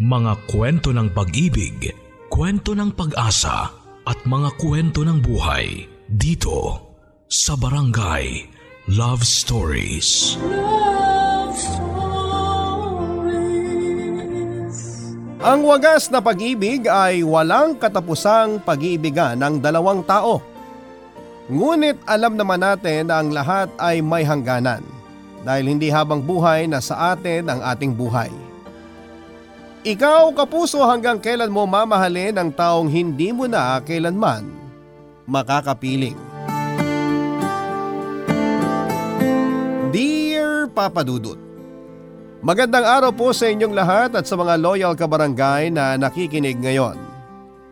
Mga kwento ng pag-ibig, kwento ng pag-asa at mga kwento ng buhay dito sa Barangay Love Stories. Love Stories. Ang wagas na pag-ibig ay walang katapusang pag-iibigan ng dalawang tao. Ngunit alam naman natin na ang lahat ay may hangganan dahil hindi habang buhay na sa atin ang ating buhay. Ikaw kapuso hanggang kailan mo mamahalin ang taong hindi mo na kailanman makakapiling. Dear Papa Dudut, Magandang araw po sa inyong lahat at sa mga loyal kabarangay na nakikinig ngayon.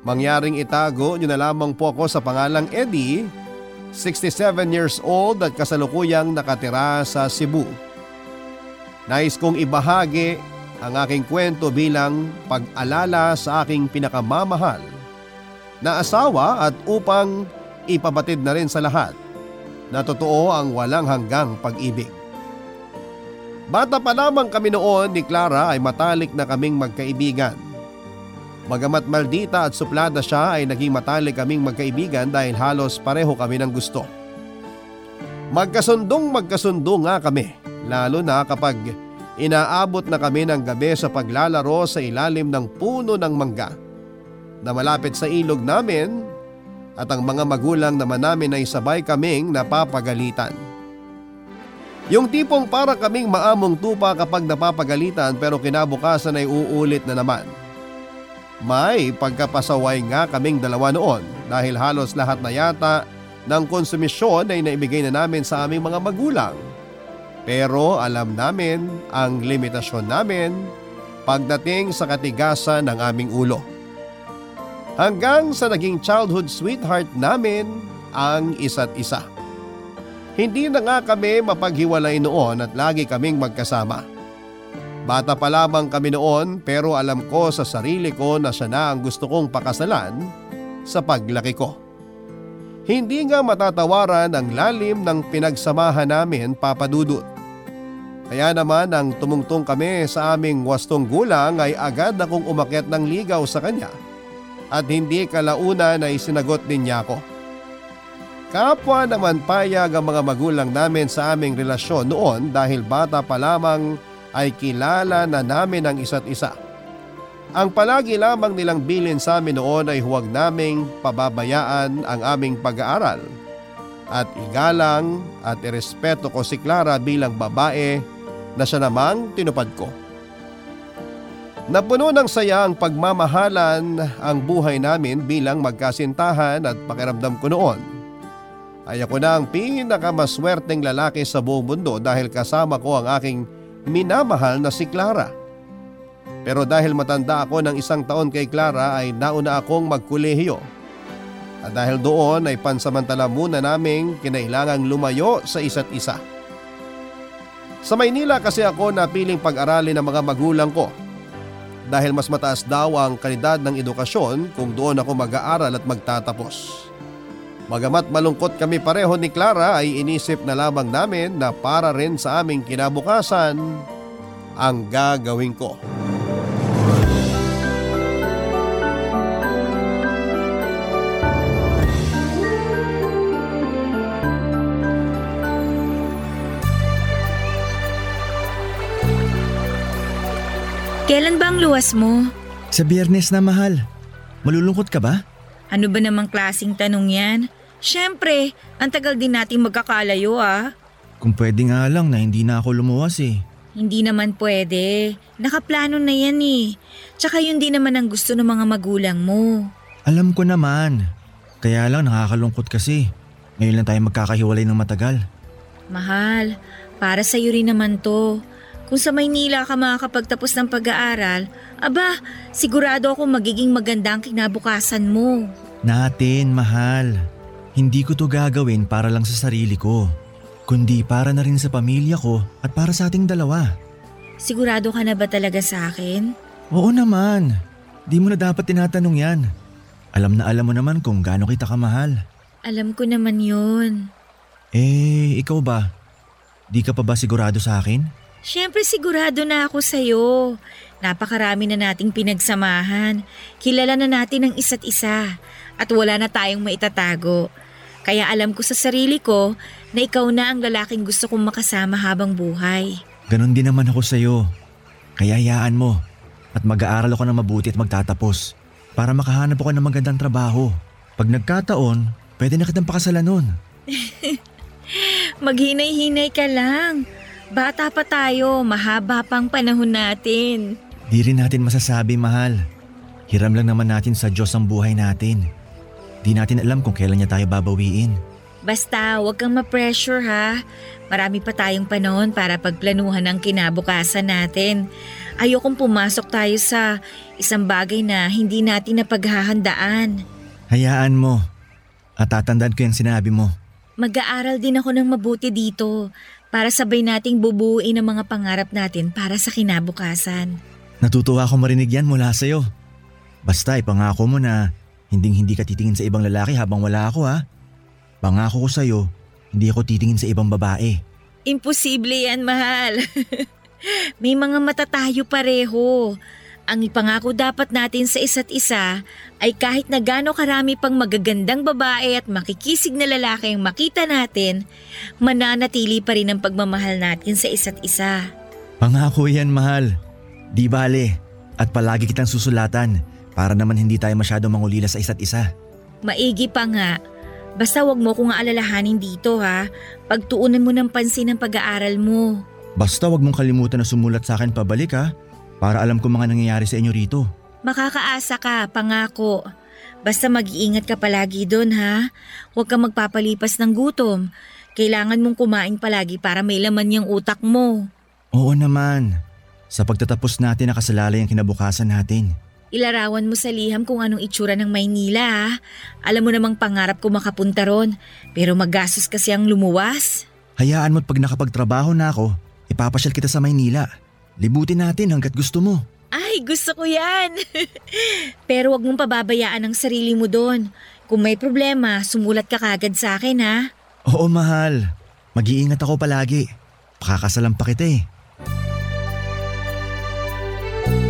Mangyaring itago nyo na lamang po ako sa pangalang Eddie, 67 years old at kasalukuyang nakatira sa Cebu. Nais kong ibahagi ang aking kwento bilang pag-alala sa aking pinakamamahal na asawa at upang ipabatid na rin sa lahat na totoo ang walang hanggang pag-ibig. Bata pa lamang kami noon ni Clara ay matalik na kaming magkaibigan. Magamat maldita at suplada siya ay naging matalik kaming magkaibigan dahil halos pareho kami ng gusto. Magkasundong magkasundo nga kami, lalo na kapag inaabot na kami ng gabi sa paglalaro sa ilalim ng puno ng mangga na malapit sa ilog namin at ang mga magulang naman namin ay sabay kaming napapagalitan. Yung tipong para kaming maamong tupa kapag napapagalitan pero kinabukasan ay uulit na naman. May pagkapasaway nga kaming dalawa noon dahil halos lahat na yata ng konsumisyon ay naibigay na namin sa aming mga magulang. Pero alam namin ang limitasyon namin pagdating sa katigasan ng aming ulo. Hanggang sa naging childhood sweetheart namin ang isa't isa. Hindi na nga kami mapaghiwalay noon at lagi kaming magkasama. Bata pa lamang kami noon pero alam ko sa sarili ko na siya na ang gusto kong pakasalan sa paglaki ko. Hindi nga matatawaran ang lalim ng pinagsamahan namin papadudot. Kaya naman nang tumungtong kami sa aming wastong gulang ay agad akong umakyat ng ligaw sa kanya at hindi kalauna na isinagot din niya ako. Kapwa naman payag ang mga magulang namin sa aming relasyon noon dahil bata pa lamang ay kilala na namin ang isa't isa. Ang palagi lamang nilang bilin sa amin noon ay huwag naming pababayaan ang aming pag-aaral at igalang at irespeto ko si Clara bilang babae na siya namang tinupad ko. Napuno ng saya ang pagmamahalan ang buhay namin bilang magkasintahan at pakiramdam ko noon. Ay ako na ang pinakamaswerteng lalaki sa buong mundo dahil kasama ko ang aking minamahal na si Clara. Pero dahil matanda ako ng isang taon kay Clara ay nauna akong magkulehiyo. At dahil doon ay pansamantala muna naming kinailangang lumayo sa isa't isa. Sa Maynila kasi ako napiling pag-aralin ng mga magulang ko dahil mas mataas daw ang kalidad ng edukasyon kung doon ako mag-aaral at magtatapos. Magamat malungkot kami pareho ni Clara ay inisip na lamang namin na para rin sa aming kinabukasan ang gagawin ko. Kailan ba ang luwas mo? Sa biyernes na mahal. Malulungkot ka ba? Ano ba namang klasing tanong yan? Siyempre, ang tagal din nating magkakalayo ah. Kung pwede nga lang na hindi na ako lumuwas eh. Hindi naman pwede. Nakaplano na yan eh. Tsaka yun din naman ang gusto ng mga magulang mo. Alam ko naman. Kaya lang nakakalungkot kasi. Ngayon lang tayo magkakahiwalay ng matagal. Mahal, para sa'yo rin naman to. Kung sa Maynila ka makakapagtapos ng pag-aaral, aba, sigurado ako magiging maganda ang kinabukasan mo. Natin, mahal. Hindi ko to gagawin para lang sa sarili ko. Kundi para na rin sa pamilya ko at para sa ating dalawa. Sigurado ka na ba talaga sa akin? Oo naman. Di mo na dapat tinatanong yan. Alam na alam mo naman kung gaano kita kamahal. Alam ko naman yun. Eh, ikaw ba? Di ka pa ba sigurado sa akin? Siyempre sigurado na ako sa'yo. Napakarami na nating pinagsamahan. Kilala na natin ang isa't isa. At wala na tayong maitatago. Kaya alam ko sa sarili ko na ikaw na ang lalaking gusto kong makasama habang buhay. Ganon din naman ako sa'yo. Kaya hayaan mo. At mag-aaral ako ng mabuti at magtatapos. Para makahanap ako ng magandang trabaho. Pag nagkataon, pwede na kitang pakasalan nun. Maghinay-hinay ka lang. Bata pa tayo, mahaba pang panahon natin. Di rin natin masasabi, mahal. Hiram lang naman natin sa Diyos ang buhay natin. Di natin alam kung kailan niya tayo babawiin. Basta huwag kang ma-pressure ha. Marami pa tayong panahon para pagplanuhan ang kinabukasan natin. Ayokong pumasok tayo sa isang bagay na hindi natin napaghahandaan. Hayaan mo. At tatandaan ko yung sinabi mo. Mag-aaral din ako ng mabuti dito para sabay nating bubuuin ang mga pangarap natin para sa kinabukasan. Natutuwa ako marinig yan mula sa'yo. Basta ipangako mo na hinding hindi ka titingin sa ibang lalaki habang wala ako ha. Pangako ko sa'yo, hindi ako titingin sa ibang babae. Imposible yan, mahal. May mga mata tayo pareho. Ang ipangako dapat natin sa isa't isa ay kahit na gaano karami pang magagandang babae at makikisig na lalaki ang makita natin, mananatili pa rin ang pagmamahal natin sa isa't isa. Pangako yan mahal. Di bale. At palagi kitang susulatan para naman hindi tayo masyadong mangulila sa isa't isa. Maigi pa nga. Basta wag mo kong aalalahanin dito ha. Pagtuunan mo ng pansin ang pag-aaral mo. Basta wag mong kalimutan na sumulat sa akin pabalik ha. Para alam ko mga nangyayari sa inyo rito. Makakaasa ka, pangako. Basta mag-iingat ka palagi doon ha. Huwag kang magpapalipas ng gutom. Kailangan mong kumain palagi para may laman yung utak mo. Oo naman. Sa pagtatapos natin nakasalalay ang kinabukasan natin. Ilarawan mo sa liham kung anong itsura ng Maynila ha. Alam mo namang pangarap ko makapunta ron. Pero magastos kasi ang lumuwas. Hayaan mo't pag nakapagtrabaho na ako, ipapasyal kita sa Maynila. Libutin natin hanggat gusto mo. Ay, gusto ko yan. Pero wag mong pababayaan ang sarili mo doon. Kung may problema, sumulat ka kagad sa akin ha. Oo mahal. Mag-iingat ako palagi. Pakakasalan pa kita eh.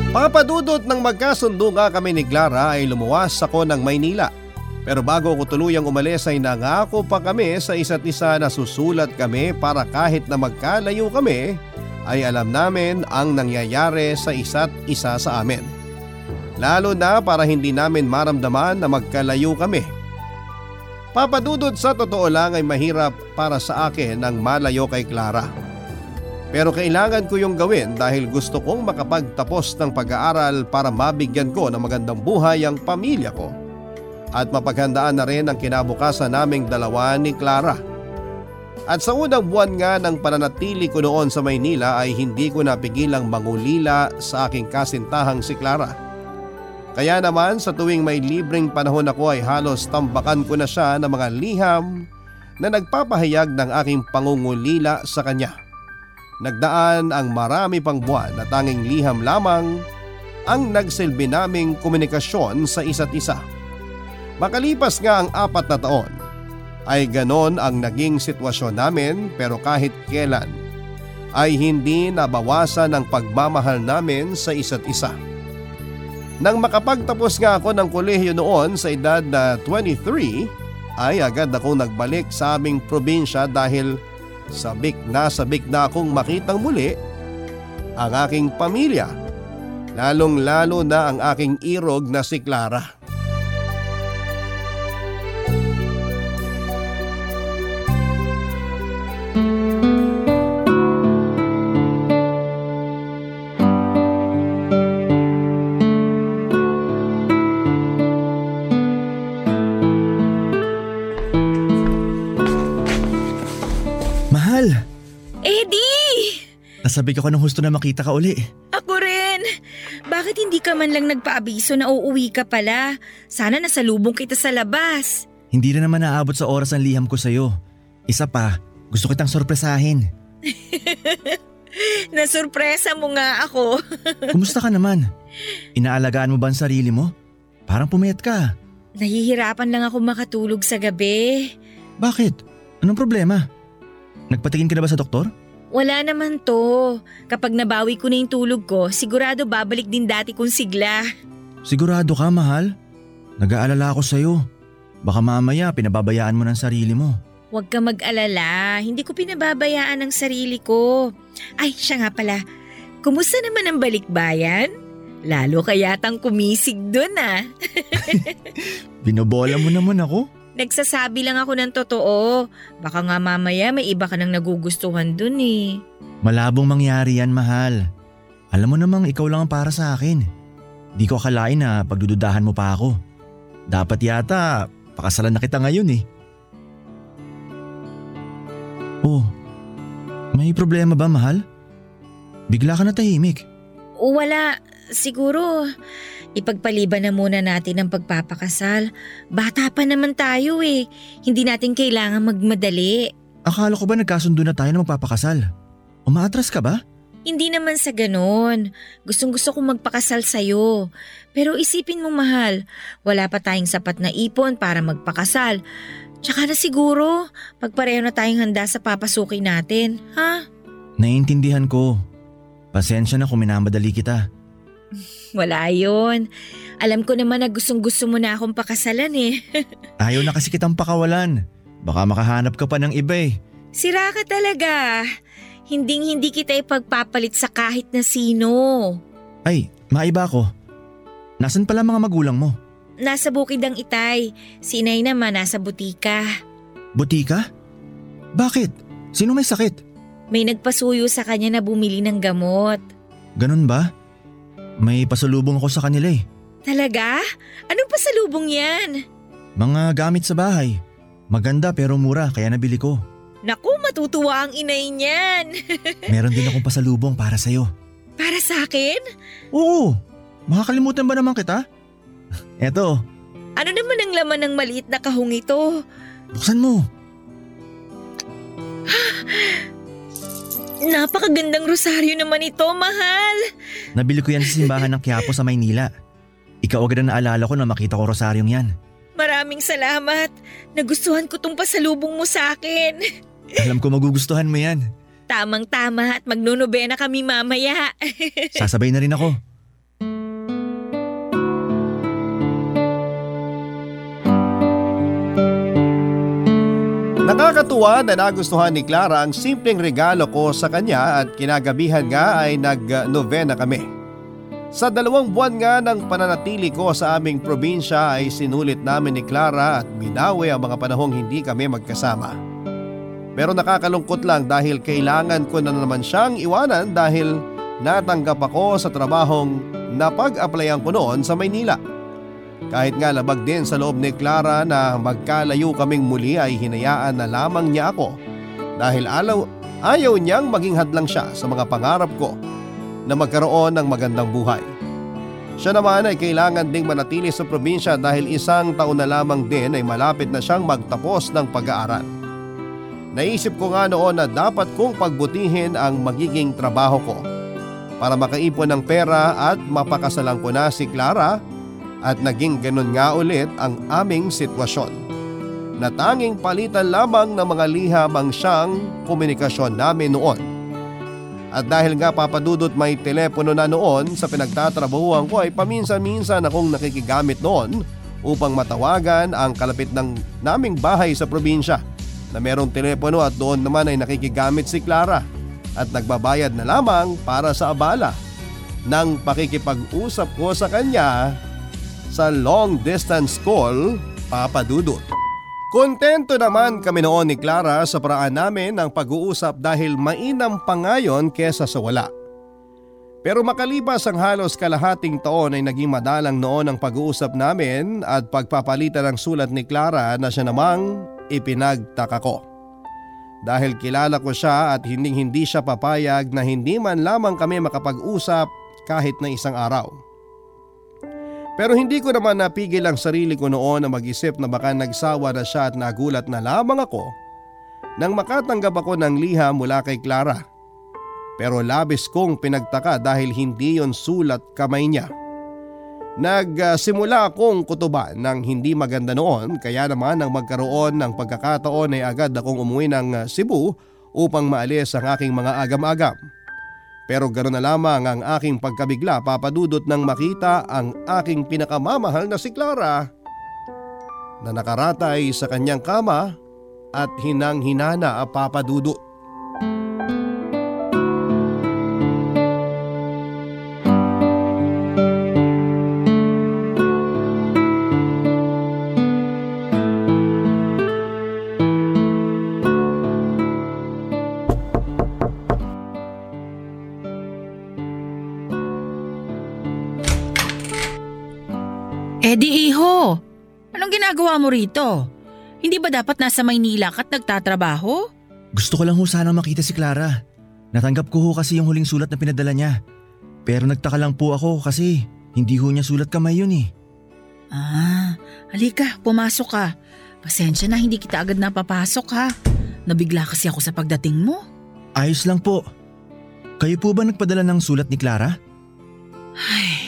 Papadudot ng magkasundo nga kami ni Clara ay lumuwas ako ng Maynila. Pero bago ko tuluyang umalis ay nangako pa kami sa isa't isa na susulat kami para kahit na magkalayo kami ay alam namin ang nangyayari sa isa't isa sa amin. Lalo na para hindi namin maramdaman na magkalayo kami. Papadudot sa totoo lang ay mahirap para sa akin ang malayo kay Clara. Pero kailangan ko yung gawin dahil gusto kong makapagtapos ng pag-aaral para mabigyan ko ng magandang buhay ang pamilya ko. At mapaghandaan na rin ang kinabukasan naming dalawa ni Clara. At sa unang buwan nga ng pananatili ko noon sa Maynila ay hindi ko napigilang mangulila sa aking kasintahang si Clara. Kaya naman sa tuwing may libreng panahon ako ay halos tambakan ko na siya ng mga liham na nagpapahayag ng aking pangungulila sa kanya. Nagdaan ang marami pang buwan na tanging liham lamang ang nagsilbi naming komunikasyon sa isa't isa. Makalipas nga ang apat na taon, ay ganon ang naging sitwasyon namin pero kahit kailan ay hindi nabawasan ang pagmamahal namin sa isa't isa. Nang makapagtapos nga ako ng kolehiyo noon sa edad na 23, ay agad akong nagbalik sa aming probinsya dahil sabik na sabik na akong makitang muli ang aking pamilya, lalong lalo na ang aking irog na si Clara. Nasabi ko ng husto na makita ka uli. Ako rin! Bakit hindi ka man lang nagpaabiso na uuwi ka pala? Sana nasalubong kita sa labas. Hindi na naman naabot sa oras ang liham ko sa'yo. Isa pa, gusto kitang sorpresahin. Nasurpresa mo nga ako. Kumusta ka naman? Inaalagaan mo ba ang sarili mo? Parang pumayat ka. Nahihirapan lang ako makatulog sa gabi. Bakit? Anong problema? Nagpatingin ka na ba sa doktor? Wala naman to. Kapag nabawi ko na yung tulog ko, sigurado babalik din dati kong sigla. Sigurado ka, mahal? Nag-aalala ako sa'yo. Baka mamaya pinababayaan mo ng sarili mo. Huwag ka mag-alala, hindi ko pinababayaan ang sarili ko. Ay, siya nga pala. Kumusta naman ang balikbayan? Lalo ka yatang kumisig dun ah. Binobola mo naman ako? Nagsasabi lang ako ng totoo. Baka nga mamaya may iba ka nang nagugustuhan dun eh. Malabong mangyari yan, mahal. Alam mo namang ikaw lang ang para sa akin. Di ko akalain na pagdududahan mo pa ako. Dapat yata, pakasalan na kita ngayon eh. Oh, may problema ba, mahal? Bigla ka na tahimik. Wala, siguro ipagpaliban na muna natin ang pagpapakasal. Bata pa naman tayo eh. Hindi natin kailangan magmadali. Akala ko ba nagkasundo na tayo na magpapakasal? Umaatras ka ba? Hindi naman sa ganon. Gustong gusto kong magpakasal sa'yo. Pero isipin mo mahal, wala pa tayong sapat na ipon para magpakasal. Tsaka na siguro, pagpareho na tayong handa sa papasukin natin, ha? Naiintindihan ko. Pasensya na kung minamadali kita. Wala yon. Alam ko naman na gustong gusto mo na akong pakasalan eh. Ayaw na kasi kitang pakawalan. Baka makahanap ka pa ng iba eh. Sira ka talaga. Hinding hindi kita ipagpapalit sa kahit na sino. Ay, maiba ko. Nasaan pala mga magulang mo? Nasa bukid ang itay. Si inay naman nasa butika. Butika? Bakit? Sino may sakit? May nagpasuyo sa kanya na bumili ng gamot. Ganun ba? May pasalubong ako sa kanila eh. Talaga? Anong pasalubong yan? Mga gamit sa bahay. Maganda pero mura kaya nabili ko. Naku, matutuwa ang inay niyan. Meron din akong pasalubong para sa'yo. Para sa akin? Oo! Makakalimutan ba naman kita? Eto, Ano naman ang laman ng maliit na kahong ito? buksan mo. Napakagandang rosaryo naman ito, mahal. Nabili ko yan sa simbahan ng Quiapo sa Maynila. Ikaw agad na naalala ko na makita ko rosaryong yan. Maraming salamat. Nagustuhan ko tong pasalubong mo sa akin. Alam ko magugustuhan mo yan. Tamang-tama at magnonobena kami mamaya. Sasabay na rin ako. Nakakatuwa na nagustuhan ni Clara ang simpleng regalo ko sa kanya at kinagabihan nga ay nag-novena kami. Sa dalawang buwan nga ng pananatili ko sa aming probinsya ay sinulit namin ni Clara at binawi ang mga panahong hindi kami magkasama. Pero nakakalungkot lang dahil kailangan ko na naman siyang iwanan dahil natanggap ako sa trabahong napag-applyan ko noon sa Maynila. Kahit nga labag din sa loob ni Clara na magkalayo kaming muli ay hinayaan na lamang niya ako dahil alaw, ayaw niyang maging hadlang siya sa mga pangarap ko na magkaroon ng magandang buhay. Siya naman ay kailangan ding manatili sa probinsya dahil isang taon na lamang din ay malapit na siyang magtapos ng pag-aaral. Naisip ko nga noon na dapat kong pagbutihin ang magiging trabaho ko para makaipon ng pera at mapakasalan ko na si Clara at naging ganun nga ulit ang aming sitwasyon. Na tanging palitan lamang ng mga liham ang siyang komunikasyon namin noon. At dahil nga papadudot may telepono na noon sa pinagtatrabahuan ko ay paminsan-minsan akong nakikigamit noon upang matawagan ang kalapit ng naming bahay sa probinsya na merong telepono at doon naman ay nakikigamit si Clara at nagbabayad na lamang para sa abala ng pakikipag-usap ko sa kanya sa long distance call Papa Dudut. Kontento naman kami noon ni Clara sa paraan namin ng pag-uusap dahil mainam pa ngayon kesa sa wala. Pero makalipas ang halos kalahating taon ay naging madalang noon ang pag-uusap namin at pagpapalitan ng sulat ni Clara na siya namang ipinagtaka ko. Dahil kilala ko siya at hindi hindi siya papayag na hindi man lamang kami makapag-usap kahit na isang araw. Pero hindi ko naman napigil ang sarili ko noon na mag-isip na baka nagsawa na siya at nagulat na lamang ako nang makatanggap ako ng liha mula kay Clara. Pero labis kong pinagtaka dahil hindi yon sulat kamay niya. Nagsimula akong kutuba ng hindi maganda noon kaya naman nang magkaroon ng pagkakataon ay agad akong umuwi ng Cebu upang maalis ang aking mga agam-agam. Pero ganoon na lamang ang aking pagkabigla papadudot nang makita ang aking pinakamamahal na si Clara na nakaratay sa kanyang kama at hinang-hinana ang papadudot. Ginagawa mo rito? Hindi ba dapat nasa Maynila ka at nagtatrabaho? Gusto ko lang ho sana makita si Clara. Natanggap ko ho kasi yung huling sulat na pinadala niya. Pero nagtaka lang po ako kasi hindi ho niya sulat kamay yun eh. Ah, halika, pumasok ka. Pasensya na hindi kita agad napapasok ha. Nabigla kasi ako sa pagdating mo. Ayos lang po. Kayo po ba nagpadala ng sulat ni Clara? Ay,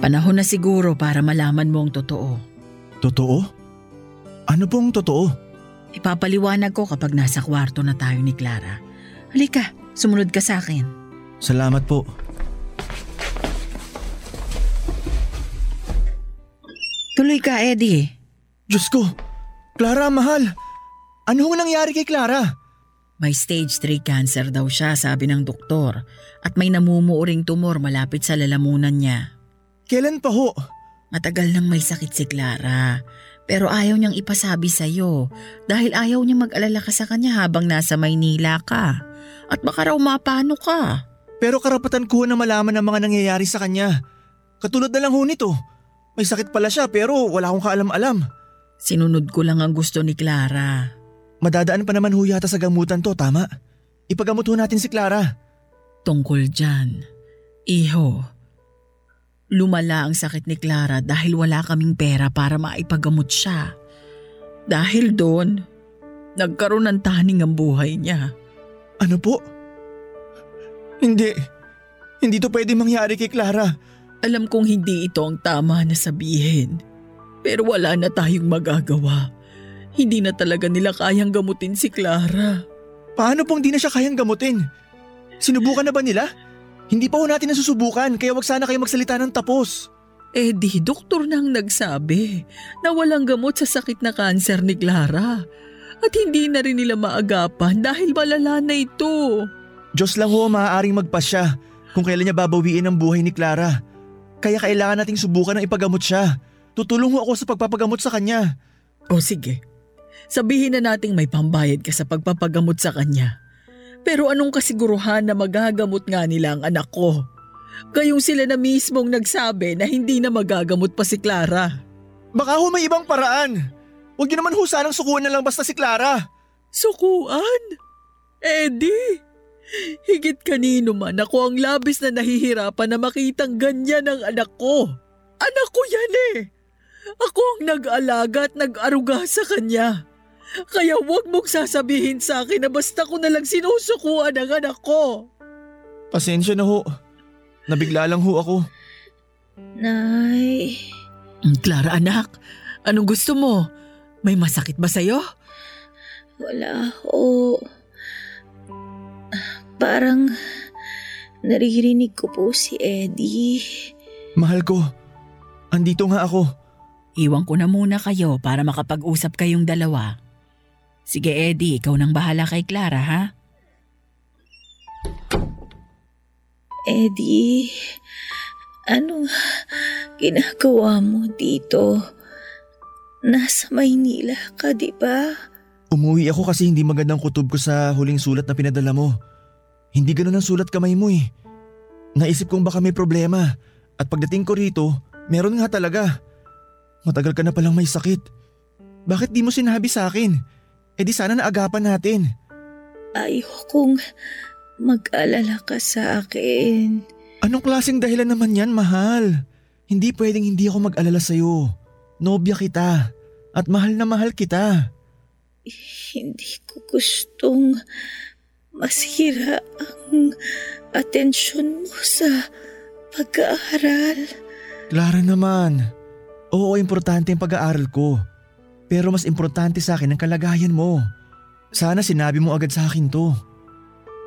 panahon na siguro para malaman mo ang totoo. Totoo? Ano pong totoo? Ipapaliwanag ko kapag nasa kwarto na tayo ni Clara. Halika, sumunod ka sa akin. Salamat po. Tuloy ka, Eddie. Diyos ko! Clara, mahal! Ano hong nangyari kay Clara? May stage 3 cancer daw siya, sabi ng doktor. At may namumuuring tumor malapit sa lalamunan niya. Kailan pa ho? Matagal nang may sakit si Clara. Pero ayaw niyang ipasabi sa'yo dahil ayaw niya mag-alala ka sa kanya habang nasa Maynila ka. At baka raw mapano ka. Pero karapatan ko na malaman ang mga nangyayari sa kanya. Katulad na lang ho nito. May sakit pala siya pero wala akong kaalam-alam. Sinunod ko lang ang gusto ni Clara. Madadaan pa naman ho yata sa gamutan to, tama? Ipagamot ho natin si Clara. Tungkol dyan, iho, lumala ang sakit ni Clara dahil wala kaming pera para maipagamot siya. Dahil doon, nagkaroon ng taning ang buhay niya. Ano po? Hindi. Hindi to pwede mangyari kay Clara. Alam kong hindi ito ang tama na sabihin. Pero wala na tayong magagawa. Hindi na talaga nila kayang gamutin si Clara. Paano pong di na siya kayang gamutin? Sinubukan na ba nila? Hindi pa ho natin nasusubukan kaya wag sana kayo magsalita ng tapos. Eh di, doktor na ang nagsabi na walang gamot sa sakit na kanser ni Clara. At hindi na rin nila maagapan dahil malala na ito. Diyos lang ho maaaring magpasya kung kailan niya babawiin ang buhay ni Clara. Kaya kailangan nating subukan ng ipagamot siya. Tutulong ho ako sa pagpapagamot sa kanya. O sige, sabihin na nating may pambayad ka sa pagpapagamot sa kanya. Pero anong kasiguruhan na magagamot nga nila ang anak ko? Gayong sila na mismong nagsabi na hindi na magagamot pa si Clara. Baka ho may ibang paraan. Huwag niyo naman ho sanang sukuan na lang basta si Clara. Sukuan? Eddie, higit kanino man ako ang labis na nahihirapan na makitang ganyan ang anak ko. Anak ko yan eh. Ako ang nag-alaga at nag-aruga sa kanya. Kaya huwag mong sasabihin sa akin na basta ko na lang sinusukuan ang anak ko. Pasensya na ho. Nabigla lang ho ako. Nay, Clara anak, anong gusto mo? May masakit ba sa'yo? wala ho. Parang naririnig ko po si Eddie. Mahal ko. Andito nga ako. Iwan ko na muna kayo para makapag-usap kayong dalawa. Sige Eddie, ikaw nang bahala kay Clara ha? Eddie, ano ginagawa mo dito? Nasa Maynila ka, di ba? Umuwi ako kasi hindi magandang kutob ko sa huling sulat na pinadala mo. Hindi ganun ang sulat kamay mo eh. Naisip kong baka may problema at pagdating ko rito, meron nga talaga. Matagal ka na palang may sakit. Bakit di mo sinabi sa akin? E di sana naagapan natin. Ayokong mag-alala ka sa akin. Anong klaseng dahilan naman yan, mahal? Hindi pwedeng hindi ako mag-alala sa'yo. Nobya kita at mahal na mahal kita. Hindi ko gustong masira ang atensyon mo sa pag-aaral. Clara naman. Oo, importante ang pag-aaral ko. Pero mas importante sa akin ang kalagayan mo. Sana sinabi mo agad sa akin to.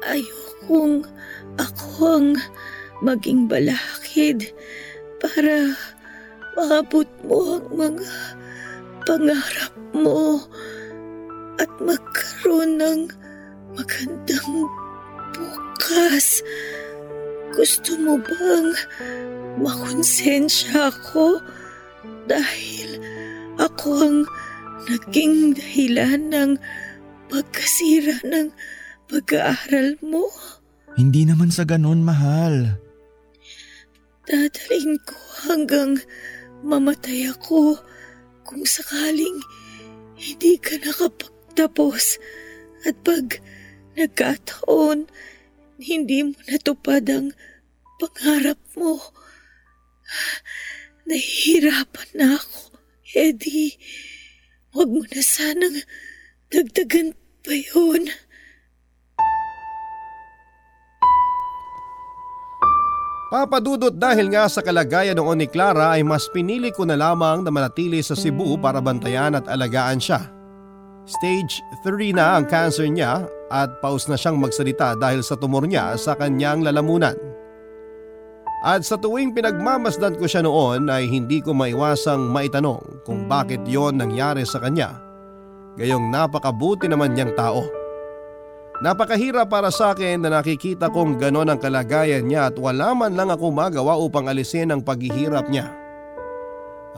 Ayokong ako ang maging balakid para maabot mo ang mga pangarap mo at magkaroon ng magandang bukas. Gusto mo bang makonsensya ako dahil ako ang naging dahilan ng pagkasira ng pag-aaral mo? Hindi naman sa ganon, mahal. Dadalhin ko hanggang mamatay ako kung sakaling hindi ka nakapagtapos at pag nagkataon hindi mo natupad ang pangarap mo. Nahihirapan na ako, Eddie. Huwag mo na sanang dagdagan pa yun. Papadudot dahil nga sa kalagayan noon ni Clara ay mas pinili ko na lamang na manatili sa Cebu para bantayan at alagaan siya. Stage 3 na ang cancer niya at paus na siyang magsalita dahil sa tumor niya sa kanyang lalamunan. At sa tuwing pinagmamasdan ko siya noon ay hindi ko maiwasang maitanong kung bakit yon nangyari sa kanya. Gayong napakabuti naman niyang tao. Napakahirap para sa akin na nakikita kong ganon ang kalagayan niya at wala man lang ako magawa upang alisin ang paghihirap niya.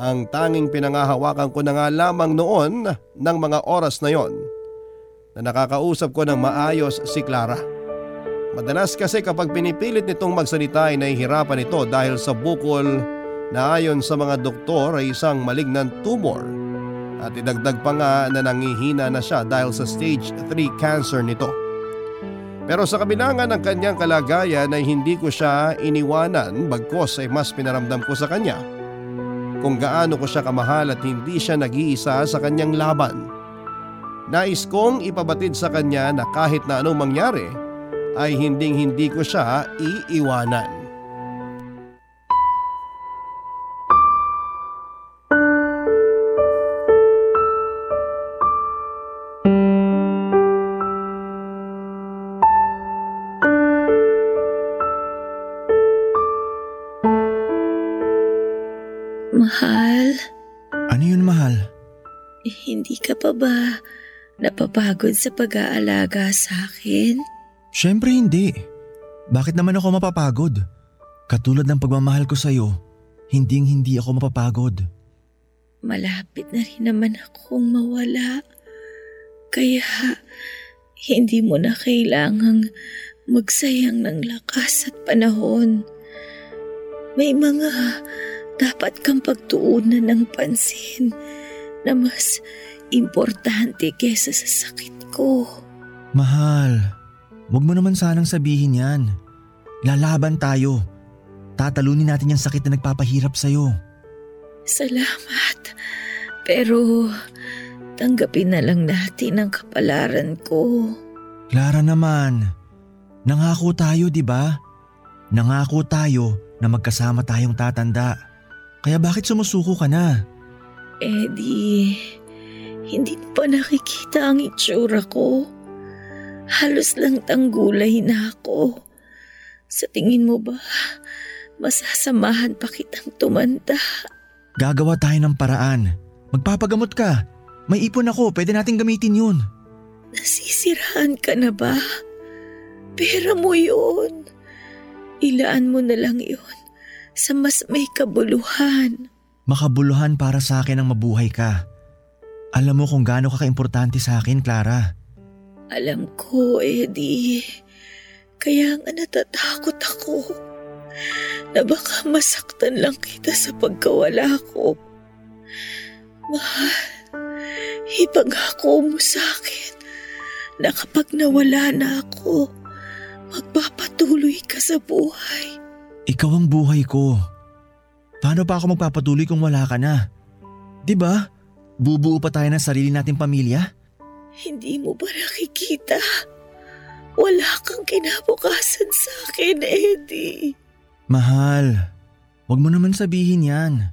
Ang tanging pinangahawakan ko na nga lamang noon ng mga oras na yon na nakakausap ko ng maayos si Clara. Madalas kasi kapag pinipilit nitong magsalita ay nahihirapan ito dahil sa bukol na ayon sa mga doktor ay isang malignant tumor at idagdag pa nga na nangihina na siya dahil sa stage 3 cancer nito. Pero sa kabilangan ng kanyang kalagayan ay hindi ko siya iniwanan bagkos ay mas pinaramdam ko sa kanya kung gaano ko siya kamahal at hindi siya nag-iisa sa kanyang laban. Nais kong ipabatid sa kanya na kahit na anong mangyari ay hinding hindi ko siya iiwanan. Mahal, Ano yun, mahal? hindi ka pa ba napapagod sa pag-aalaga sa akin? Siyempre hindi. Bakit naman ako mapapagod? Katulad ng pagmamahal ko sa'yo, hinding hindi ako mapapagod. Malapit na rin naman akong mawala. Kaya hindi mo na kailangang magsayang ng lakas at panahon. May mga dapat kang pagtuunan ng pansin na mas importante kesa sa sakit ko. Mahal, wag mo naman sanang sabihin yan. Lalaban tayo. Tatalunin natin yung sakit na nagpapahirap sa'yo. Salamat. Pero tanggapin na lang natin ang kapalaran ko. Clara naman, nangako tayo di ba? Nangako tayo na magkasama tayong tatanda. Kaya bakit sumusuko ka na? Eddie, hindi mo pa nakikita ang itsura ko. Halos lang tanggulay na ako. Sa tingin mo ba, masasamahan pa kitang tumanda? Gagawa tayo ng paraan. Magpapagamot ka. May ipon ako, pwede nating gamitin yun. Nasisiraan ka na ba? Pera mo yun. Ilaan mo na lang yun sa mas may kabuluhan. Makabuluhan para sa akin ang mabuhay ka. Alam mo kung gaano ka kaimportante sa akin, Clara. Alam ko, Eddie. Kaya nga natatakot ako na baka masaktan lang kita sa pagkawala ko. Mahal, ipangako mo sa akin na kapag nawala na ako, magpapatuloy ka sa buhay. Ikaw ang buhay ko. Paano pa ako magpapatuloy kung wala ka na? 'Di ba? Bubuo pa tayo ng sarili nating pamilya? Hindi mo ba nakikita? Wala kang kinabukasan sa akin, Eddie. Mahal, wag mo naman sabihin yan.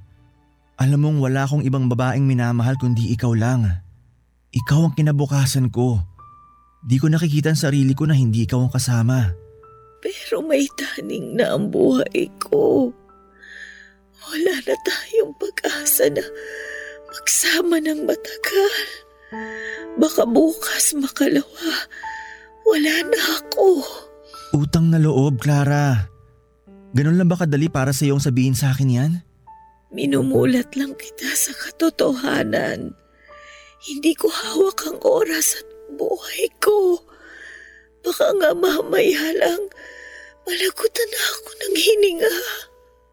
Alam mong wala akong ibang babaeng minamahal kundi ikaw lang. Ikaw ang kinabukasan ko. Di ko nakikita ang sarili ko na hindi ikaw ang kasama. Pero may taning na ang buhay ko. Wala na tayong pag-asa na magsama ng matagal. Baka bukas makalawa, wala na ako. Utang na loob, Clara. Ganun lang ba kadali para sa iyong sabihin sa akin yan? Minumulat lang kita sa katotohanan. Hindi ko hawak ang oras at buhay ko. Baka nga mamaya lang, malagutan na ako ng hininga.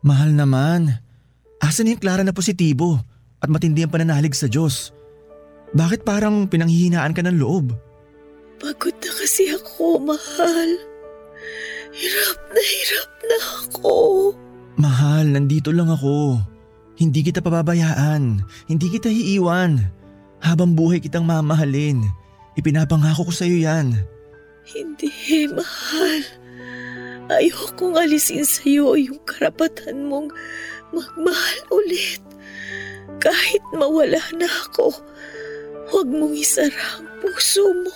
Mahal naman. Asan yung Clara na positibo at matindi ang pananalig sa Diyos? Bakit parang pinanghihinaan ka ng loob? Pagod na kasi ako, mahal. Hirap na hirap na ako. Mahal, nandito lang ako. Hindi kita pababayaan. Hindi kita iiwan. Habang buhay kitang mamahalin. Ipinapangako ko sa iyo yan. Hindi, mahal. Ayokong alisin sa iyo yung karapatan mong magmahal ulit. Kahit mawala na ako, huwag mong isara ang puso mo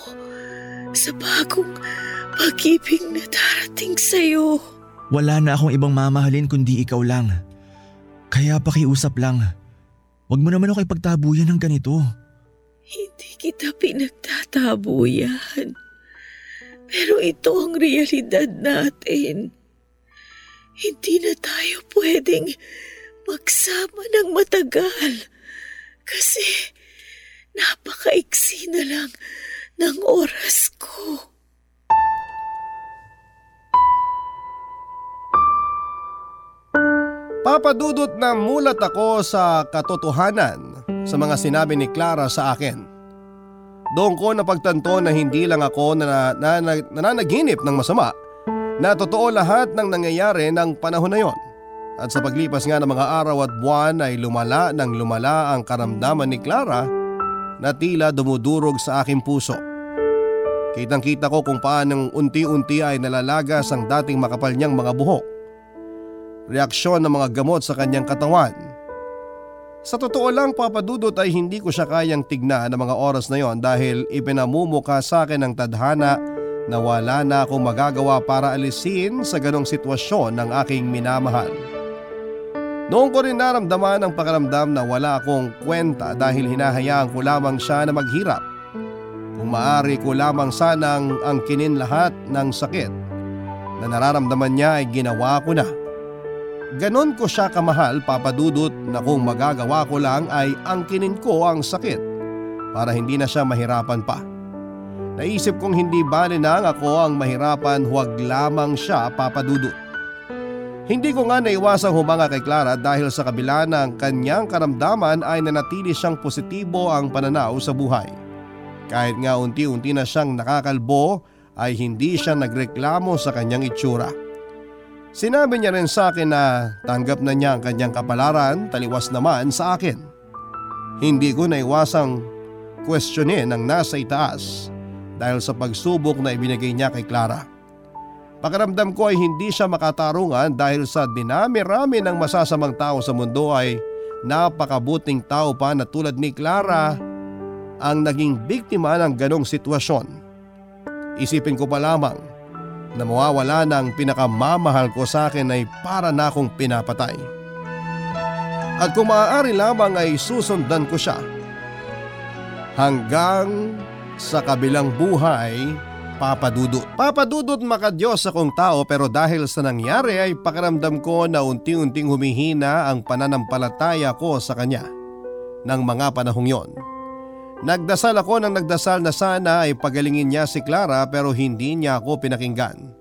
sa bagong pag-ibig na darating sa iyo. Wala na akong ibang mamahalin kundi ikaw lang. Kaya pakiusap lang. Huwag mo naman ako ipagtabuyan ng ganito. Hindi kita pinagtatabuyan. Pero ito ang realidad natin. Hindi na tayo pwedeng magsama ng matagal. Kasi napakaiksi na lang ng oras ko. Papadudot na mulat ako sa katotohanan sa mga sinabi ni Clara sa akin. Doon ko napagtanto na hindi lang ako na, na, na, nananaginip ng masama na totoo lahat ng nangyayari ng panahon na yon. At sa paglipas nga ng mga araw at buwan ay lumala ng lumala ang karamdaman ni Clara na tila dumudurog sa aking puso. Kitang kita ko kung paanong unti-unti ay nalalagas ang dating makapal niyang mga buhok reaksyon ng mga gamot sa kanyang katawan. Sa totoo lang papadudot ay hindi ko siya kayang tignan ng mga oras na yon dahil ipinamumuka sa akin ng tadhana na wala na akong magagawa para alisin sa ganong sitwasyon ng aking minamahal. Noong ko rin naramdaman ang pakaramdam na wala akong kwenta dahil hinahayaan ko lamang siya na maghirap. Kung maaari ko lamang sanang angkinin lahat ng sakit na nararamdaman niya ay ginawa ko na. Ganon ko siya kamahal papadudot na kung magagawa ko lang ay angkinin ko ang sakit para hindi na siya mahirapan pa. Naisip kong hindi bali nang ako ang mahirapan huwag lamang siya papadudot. Hindi ko nga naiwasang humanga kay Clara dahil sa kabila ng kanyang karamdaman ay nanatili siyang positibo ang pananaw sa buhay. Kahit nga unti-unti na siyang nakakalbo ay hindi siya nagreklamo sa kanyang itsura. Sinabi niya rin sa akin na tanggap na niya ang kanyang kapalaran taliwas naman sa akin. Hindi ko naiwasang questionin ang nasa itaas dahil sa pagsubok na ibinigay niya kay Clara. Pakiramdam ko ay hindi siya makatarungan dahil sa dinami-rami ng masasamang tao sa mundo ay napakabuting tao pa na tulad ni Clara ang naging biktima ng ganong sitwasyon. Isipin ko pa lamang na mawawala ng pinakamamahal ko sa akin ay para na akong pinapatay. At kung maaari lamang ay susundan ko siya. Hanggang sa kabilang buhay, papadudot. Papadudot makadiyos akong tao pero dahil sa nangyari ay pakiramdam ko na unti-unting humihina ang pananampalataya ko sa kanya ng mga panahong yon. Nagdasal ako ng nagdasal na sana ay pagalingin niya si Clara pero hindi niya ako pinakinggan.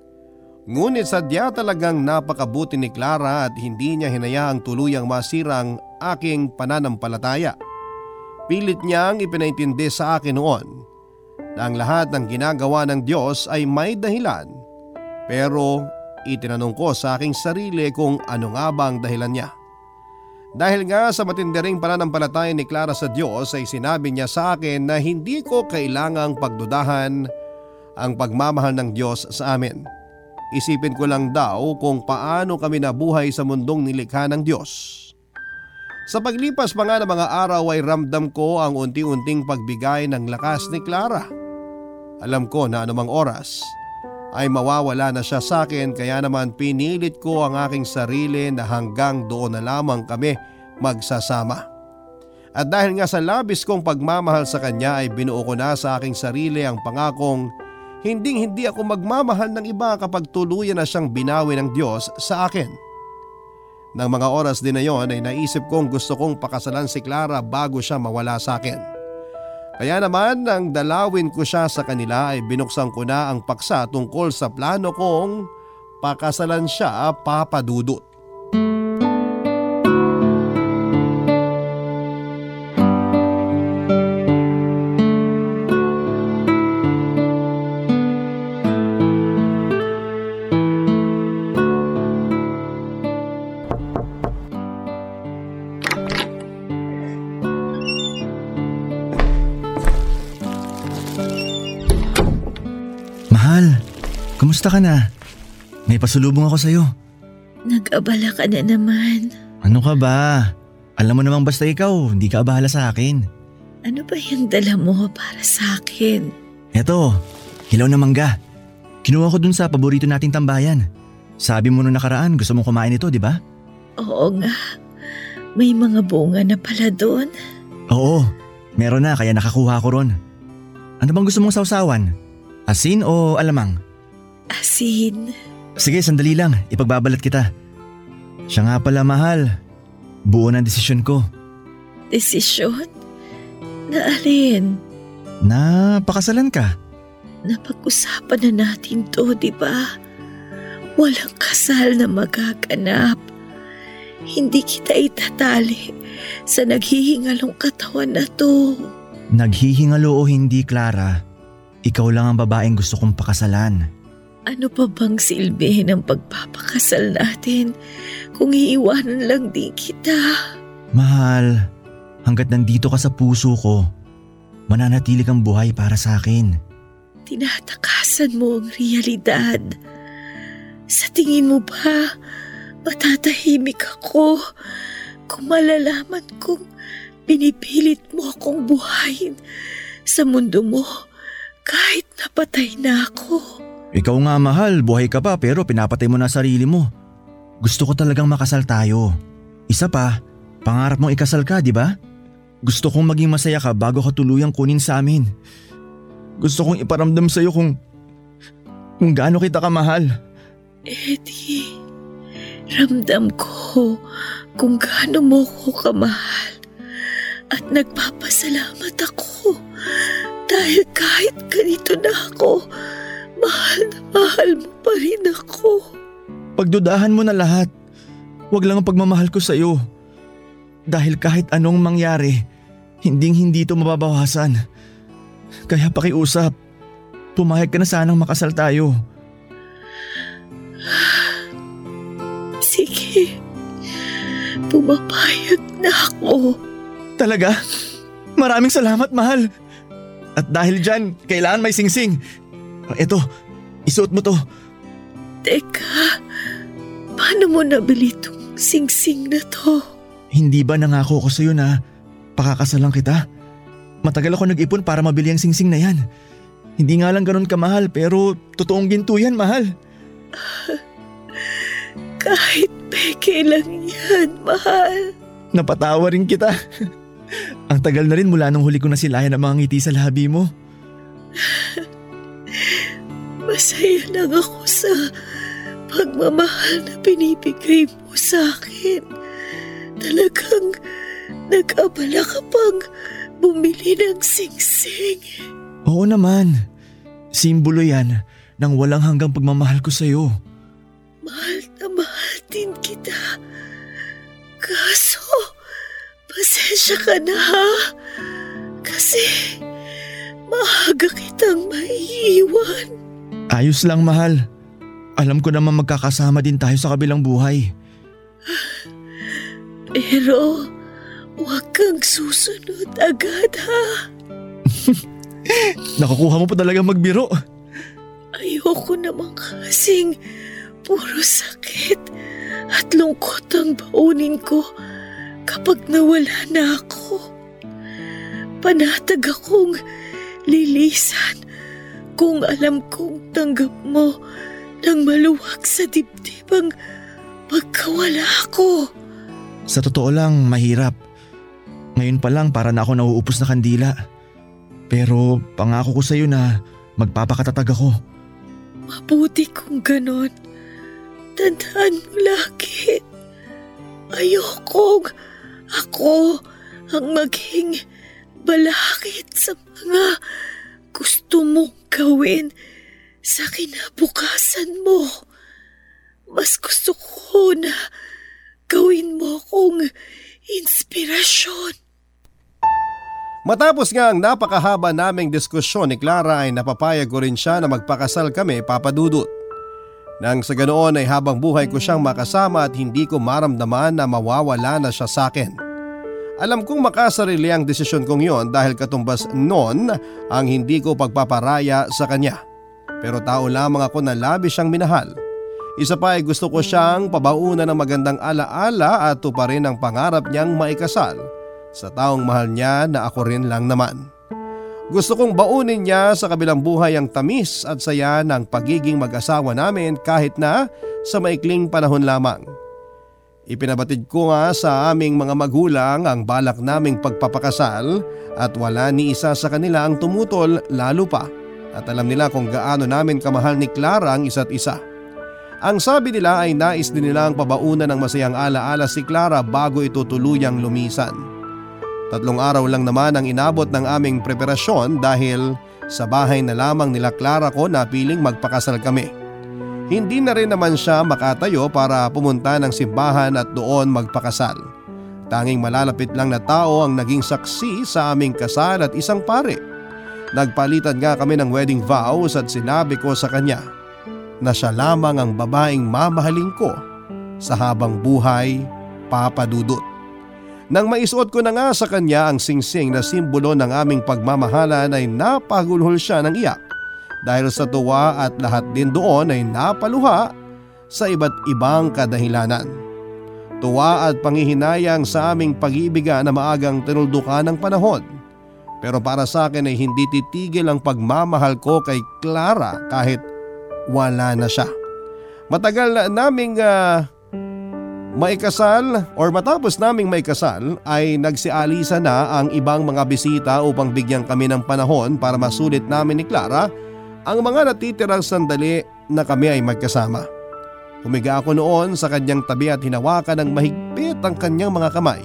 Ngunit sadya talagang napakabuti ni Clara at hindi niya hinayaang tuluyang masira ang aking pananampalataya. Pilit niyang ipinaintindi sa akin noon na ang lahat ng ginagawa ng Diyos ay may dahilan. Pero itinanong ko sa aking sarili kung ano nga ba ang dahilan niya. Dahil nga sa matindiring pananampalataya ni Clara sa Diyos ay sinabi niya sa akin na hindi ko kailangang pagdudahan ang pagmamahal ng Diyos sa amin. Isipin ko lang daw kung paano kami nabuhay sa mundong nilikha ng Diyos. Sa paglipas pa nga ng mga araw ay ramdam ko ang unti-unting pagbigay ng lakas ni Clara. Alam ko na anumang oras ay mawawala na siya sa akin kaya naman pinilit ko ang aking sarili na hanggang doon na lamang kami magsasama. At dahil nga sa labis kong pagmamahal sa kanya ay binuo ko na sa aking sarili ang pangakong hinding hindi ako magmamahal ng iba kapag tuluyan na siyang binawi ng Diyos sa akin. Nang mga oras din na yon ay naisip kong gusto kong pakasalan si Clara bago siya mawala sa akin. Kaya naman nang dalawin ko siya sa kanila ay binuksan ko na ang paksa tungkol sa plano kong pakasalan siya papadudot. Kumusta ka na? May pasulubong ako sa'yo. Nag-abala ka na naman. Ano ka ba? Alam mo namang basta ikaw, hindi ka abahala sa akin. Ano ba yung dala mo para sa akin? Eto, hilaw na mangga. Kinuha ko dun sa paborito nating tambayan. Sabi mo nung nakaraan gusto mong kumain ito, di ba? Oo nga. May mga bunga na pala doon. Oo, meron na kaya nakakuha ko ron. Ano bang gusto mong sausawan? Asin o alamang? Asin. Sige, sandali lang. Ipagbabalat kita. Siya nga pala mahal. Buo na desisyon ko. Desisyon? Na alin? Na pakasalan ka. Napag-usapan na natin to, di ba? Walang kasal na magaganap. Hindi kita itatali sa naghihingalong katawan na to. Naghihingalo o hindi, Clara. Ikaw lang ang babaeng gusto kong pakasalan. Ano pa bang silbi ng pagpapakasal natin kung iiwanan lang din kita? Mahal, hanggat nandito ka sa puso ko, mananatili kang buhay para sa akin. Tinatakasan mo ang realidad. Sa tingin mo ba, matatahimik ako kung malalaman kong pinipilit mo akong buhayin sa mundo mo kahit napatay na ako. Ikaw nga mahal, buhay ka pa pero pinapatay mo na sarili mo. Gusto ko talagang makasal tayo. Isa pa, pangarap mong ikasal ka, di ba? Gusto kong maging masaya ka bago ka tuluyang kunin sa amin. Gusto kong iparamdam sa'yo kung... kung gaano kita kamahal. Eddie, ramdam ko kung gaano mo ko kamahal. At nagpapasalamat ako dahil kahit ganito na ako, mahal na mahal mo pa rin ako. Pagdudahan mo na lahat. Huwag lang ang pagmamahal ko sa'yo. Dahil kahit anong mangyari, hinding hindi ito mababawasan. Kaya pakiusap, pumayag ka na sanang makasal tayo. Sige, pumapayag na ako. Talaga? Maraming salamat, mahal. At dahil dyan, kailangan may singsing. Eto, isuot mo to. Teka, paano mo nabili itong singsing na to? Hindi ba nangako ko sa'yo na pakakasalan kita? Matagal ako nag-ipon para mabili ang singsing na yan. Hindi nga lang ganun kamahal pero totoong ginto yan, mahal. Kahit peke lang yan, mahal. Napatawa rin kita. ang tagal na rin mula nung huli ko na silayan ang mga ngiti sa labi mo. Masaya lang ako sa pagmamahal na binibigay mo sa akin. Talagang nag-abala ka pang bumili ng singsing. Oo naman. Simbolo yan ng walang hanggang pagmamahal ko sa'yo. Mahal na mahal din kita. Kaso, pasensya ka na ha. Kasi, maaga kitang maiiwan. Ayos lang mahal. Alam ko naman magkakasama din tayo sa kabilang buhay. Pero, huwag kang susunod agad ha. Nakukuha mo pa talaga magbiro. Ayoko naman kasing puro sakit at lungkot ang baunin ko kapag nawala na ako. Panatag akong lilisan kung alam kong tanggap mo ng maluwag sa dibdib ang pagkawala ko. Sa totoo lang, mahirap. Ngayon pa lang para na ako nauupos na kandila. Pero pangako ko sa iyo na magpapakatatag ako. Mabuti kung ganon. Tandaan mo lagi. Ayokong ako ang maging balakid sa mga gusto mong gawin sa kinabukasan mo. Mas gusto ko na gawin mo akong inspirasyon. Matapos nga ang napakahaba naming diskusyon ni Clara ay napapayag ko rin siya na magpakasal kami papadudot. Nang sa ganoon ay habang buhay ko siyang makasama at hindi ko maramdaman na mawawala na siya sa akin. Alam kong makasarili ang desisyon kong yon dahil katumbas noon ang hindi ko pagpaparaya sa kanya. Pero tao lamang ako na labis siyang minahal. Isa pa ay gusto ko siyang pabaunan ng magandang alaala at tuparin ang pangarap niyang maikasal sa taong mahal niya na ako rin lang naman. Gusto kong baunin niya sa kabilang buhay ang tamis at saya ng pagiging mag-asawa namin kahit na sa maikling panahon lamang. Ipinabatid ko nga sa aming mga magulang ang balak naming pagpapakasal at wala ni isa sa kanila ang tumutol lalo pa at alam nila kung gaano namin kamahal ni Clara ang isa't isa. Ang sabi nila ay nais din nilang pabaunan ng masayang alaala si Clara bago ito tuluyang lumisan. Tatlong araw lang naman ang inabot ng aming preparasyon dahil sa bahay na lamang nila Clara ko na piling magpakasal kami. Hindi na rin naman siya makatayo para pumunta ng simbahan at doon magpakasal. Tanging malalapit lang na tao ang naging saksi sa aming kasal at isang pare. Nagpalitan nga kami ng wedding vows at sinabi ko sa kanya na siya lamang ang babaeng mamahalin ko sa habang buhay, Papa Dudut. Nang maisuot ko na nga sa kanya ang singsing na simbolo ng aming pagmamahalan ay napagulhol siya ng iyak dahil sa tuwa at lahat din doon ay napaluha sa iba't ibang kadahilanan. Tuwa at pangihinayang sa aming pag-iibigan na maagang tinuldukan ng panahon. Pero para sa akin ay hindi titigil ang pagmamahal ko kay Clara kahit wala na siya. Matagal na naming uh, Maikasal or matapos naming maikasal ay nagsialisa na ang ibang mga bisita upang bigyan kami ng panahon para masulit namin ni Clara ang mga natitirang sandali na kami ay magkasama. Humiga ako noon sa kanyang tabi at hinawakan ng mahigpit ang kanyang mga kamay.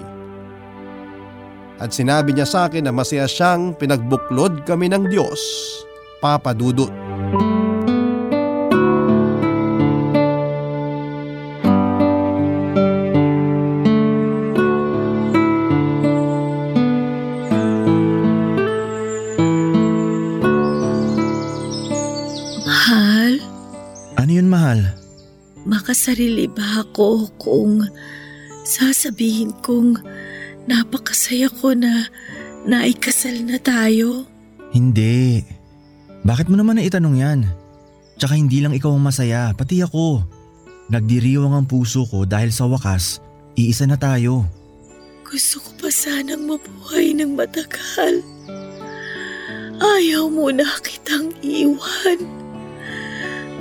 At sinabi niya sa akin na masaya siyang pinagbuklod kami ng Diyos, Papa Dudut. Makasarili ba ako kung sasabihin kong napakasaya ko na naikasal na tayo? Hindi. Bakit mo naman na itanong yan? Tsaka hindi lang ikaw ang masaya, pati ako. Nagdiriwang ang puso ko dahil sa wakas, iisa na tayo. Gusto ko pa sanang mabuhay ng matagal. Ayaw mo na kitang iwan.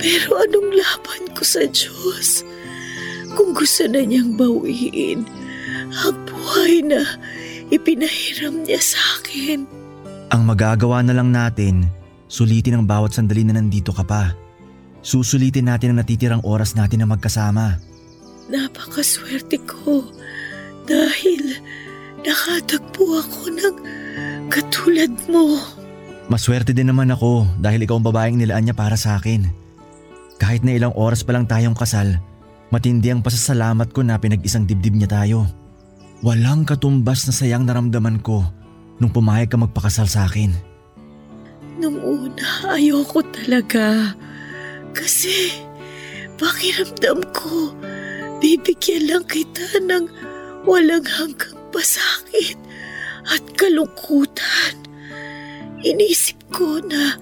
Pero anong laban ko sa Diyos? Kung gusto na niyang bawiin ang buhay na ipinahiram niya sa akin. Ang magagawa na lang natin, sulitin ang bawat sandali na nandito ka pa. Susulitin natin ang natitirang oras natin na magkasama. Napakaswerte ko dahil nakatagpo ako ng katulad mo. Maswerte din naman ako dahil ikaw ang babaeng nilaan niya para sa akin. Kahit na ilang oras pa lang tayong kasal, matindi ang pasasalamat ko na pinag-isang dibdib niya tayo. Walang katumbas na sayang naramdaman ko nung pumayag ka magpakasal sa akin. Nung una, ayoko talaga. Kasi, pakiramdam ko, bibigyan lang kita ng walang hanggang pasakit at kalungkutan. Inisip ko na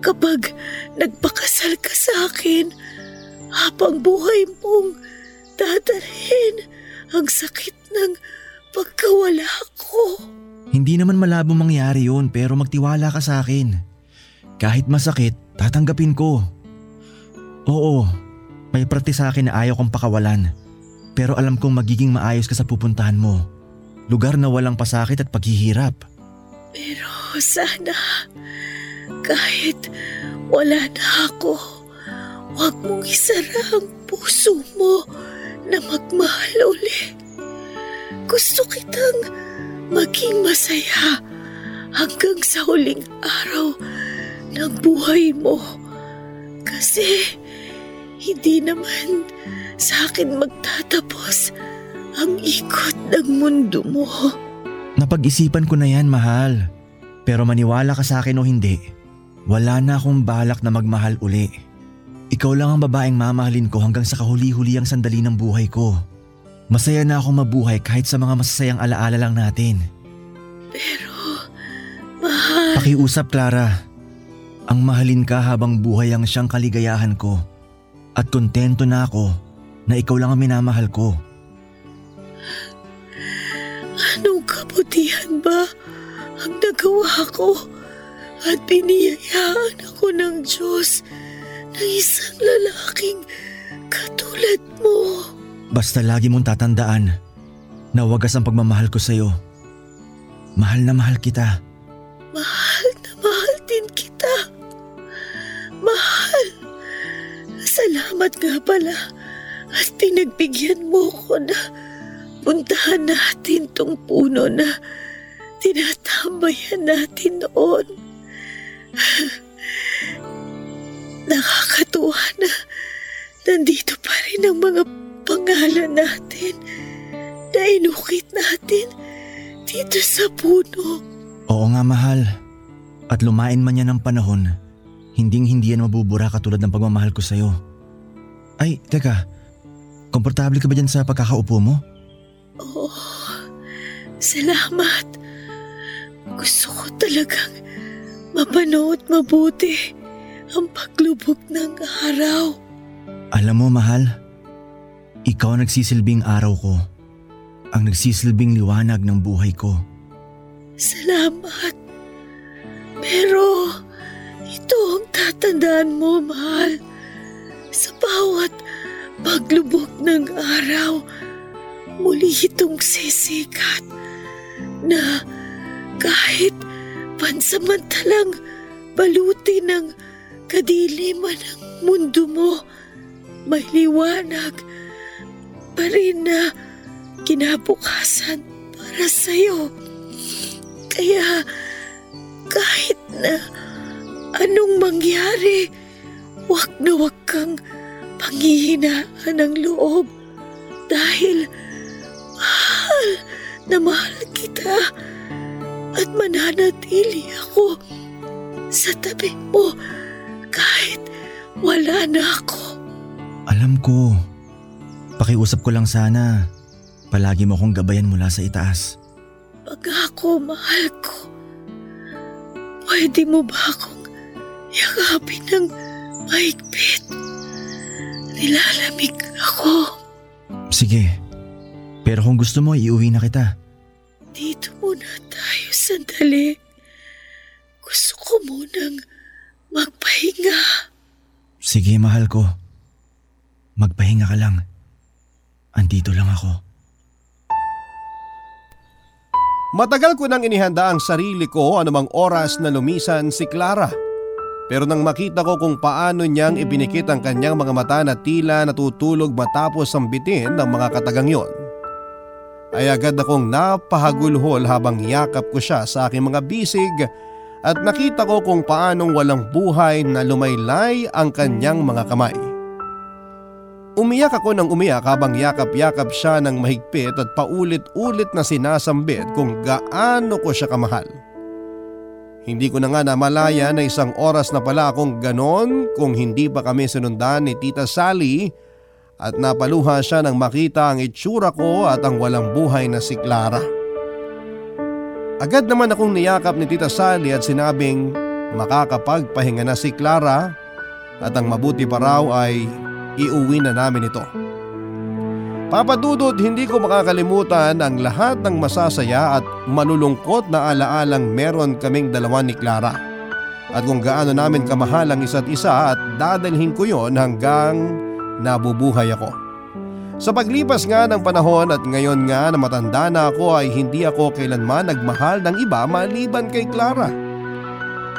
kapag nagpakasal ka sa akin, habang buhay mong dadalhin ang sakit ng pagkawala ko. Hindi naman malabo mangyari yun pero magtiwala ka sa akin. Kahit masakit, Tatanggapin ko. Oo, may prati sa akin na ayaw kong pakawalan. Pero alam kong magiging maayos ka sa pupuntahan mo. Lugar na walang pasakit at paghihirap. Pero sana, kahit wala na ako, huwag mong isara ang puso mo na magmahal uli. Gusto kitang maging masaya hanggang sa huling araw ng buhay mo. Kasi hindi naman sa akin magtatapos ang ikot ng mundo mo. Napag-isipan ko na yan, mahal. Pero maniwala ka sa akin o hindi, wala na akong balak na magmahal uli. Ikaw lang ang babaeng mamahalin ko hanggang sa kahuli-huli ang sandali ng buhay ko. Masaya na akong mabuhay kahit sa mga masasayang alaala lang natin. Pero, mahal, Pakiusap, Clara. Ang mahalin ka habang buhay ang siyang kaligayahan ko. At kontento na ako na ikaw lang ang minamahal ko. anong kabutihan ba ang nagawa ko? At biniyayaan ako ng Diyos ng isang lalaking katulad mo. Basta lagi mong tatandaan na wagas ang pagmamahal ko sa'yo. Mahal na mahal kita. Mahal na mahal din kita. Mahal. Salamat nga pala at pinagbigyan mo ko na puntahan natin tong puno na tinatambayan natin noon. Nakakatuwa na nandito pa rin ang mga pangalan natin na inukit natin dito sa puno. Oo nga mahal. At lumain man yan ng panahon, hinding hindi yan mabubura katulad ng pagmamahal ko sa'yo. Ay, teka. Komportable ka ba dyan sa pagkakaupo mo? Oo, salamat. Gusto ko talagang mapanood mabuti ang paglubog ng araw. Alam mo mahal, ikaw ang nagsisilbing araw ko. Ang nagsisilbing liwanag ng buhay ko. Salamat. Pero ito ang tatandaan mo, mahal. Sa bawat paglubog ng araw, muli itong sisikat na kahit pansamantalang baluti ng kadiliman ng mundo mo, may liwanag pa rin na kinabukasan para sa'yo. Kaya kahit na anong mangyari, wag na wag kang panghihinaan ng loob. Dahil mahal na mahal kita at mananatili ako sa tabi mo kahit wala na ako. Alam ko. Pakiusap ko lang sana. Palagi mo akong gabayan mula sa itaas. Pag ako mahal ko, pwede mo ba akong yakapin ng mahigpit? Nilalamig ako. Sige. Pero kung gusto mo, iuwi na kita. Dito muna tayo sandali. Gusto ko munang magpahinga. Sige, mahal ko. Magpahinga ka lang. Andito lang ako. Matagal ko nang inihanda ang sarili ko anumang oras na lumisan si Clara. Pero nang makita ko kung paano niyang ibinikit ang kanyang mga mata na tila natutulog matapos ang bitin ng mga katagang yon, ay agad akong napahagulhol habang yakap ko siya sa aking mga bisig at nakita ko kung paanong walang buhay na lumaylay ang kanyang mga kamay. Umiyak ako ng umiyak habang yakap-yakap siya ng mahigpit at paulit-ulit na sinasambit kung gaano ko siya kamahal. Hindi ko na nga namalaya na isang oras na pala akong ganon kung hindi pa kami sinundan ni Tita Sally at napaluha siya nang makita ang itsura ko at ang walang buhay na si Clara. Agad naman akong niyakap ni Tita Sally at sinabing makakapagpahinga na si Clara at ang mabuti pa raw ay iuwi na namin ito. Papadudod hindi ko makakalimutan ang lahat ng masasaya at malulungkot na alaalang meron kaming dalawa ni Clara. at kung gaano namin kamahal ang isa't isa at dadalhin ko yon hanggang nabubuhay ako. Sa paglipas nga ng panahon at ngayon nga na matanda na ako ay hindi ako kailanman nagmahal ng iba maliban kay Clara.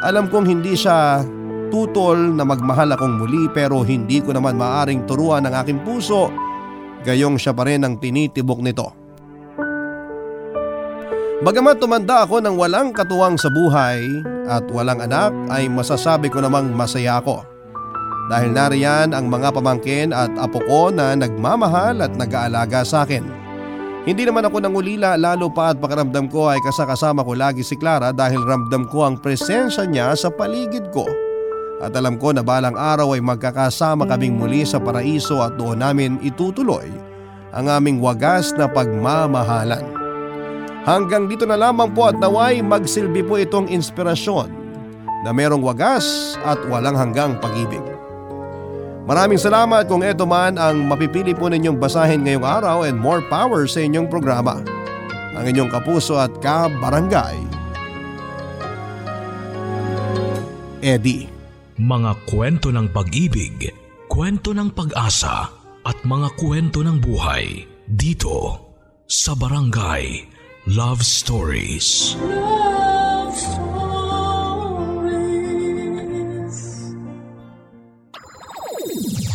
Alam kong hindi siya tutol na magmahal akong muli pero hindi ko naman maaring turuan ng aking puso gayong siya pa rin ang tinitibok nito. Bagamat tumanda ako ng walang katuwang sa buhay at walang anak ay masasabi ko namang masaya ako. Dahil nariyan ang mga pamangkin at apo ko na nagmamahal at nag-aalaga sa akin. Hindi naman ako nangulila lalo pa at pakiramdam ko ay kasakasama ko lagi si Clara dahil ramdam ko ang presensya niya sa paligid ko. At alam ko na balang araw ay magkakasama kaming muli sa paraiso at doon namin itutuloy ang aming wagas na pagmamahalan. Hanggang dito na lamang po at naway magsilbi po itong inspirasyon na merong wagas at walang hanggang pag-ibig. Maraming salamat kung ito man ang mapipili po ninyong basahin ngayong araw and more power sa inyong programa. Ang inyong kapuso at kabarangay, Eddie. Mga kwento ng pag-ibig, kwento ng pag-asa at mga kwento ng buhay dito sa Barangay Love Stories. Love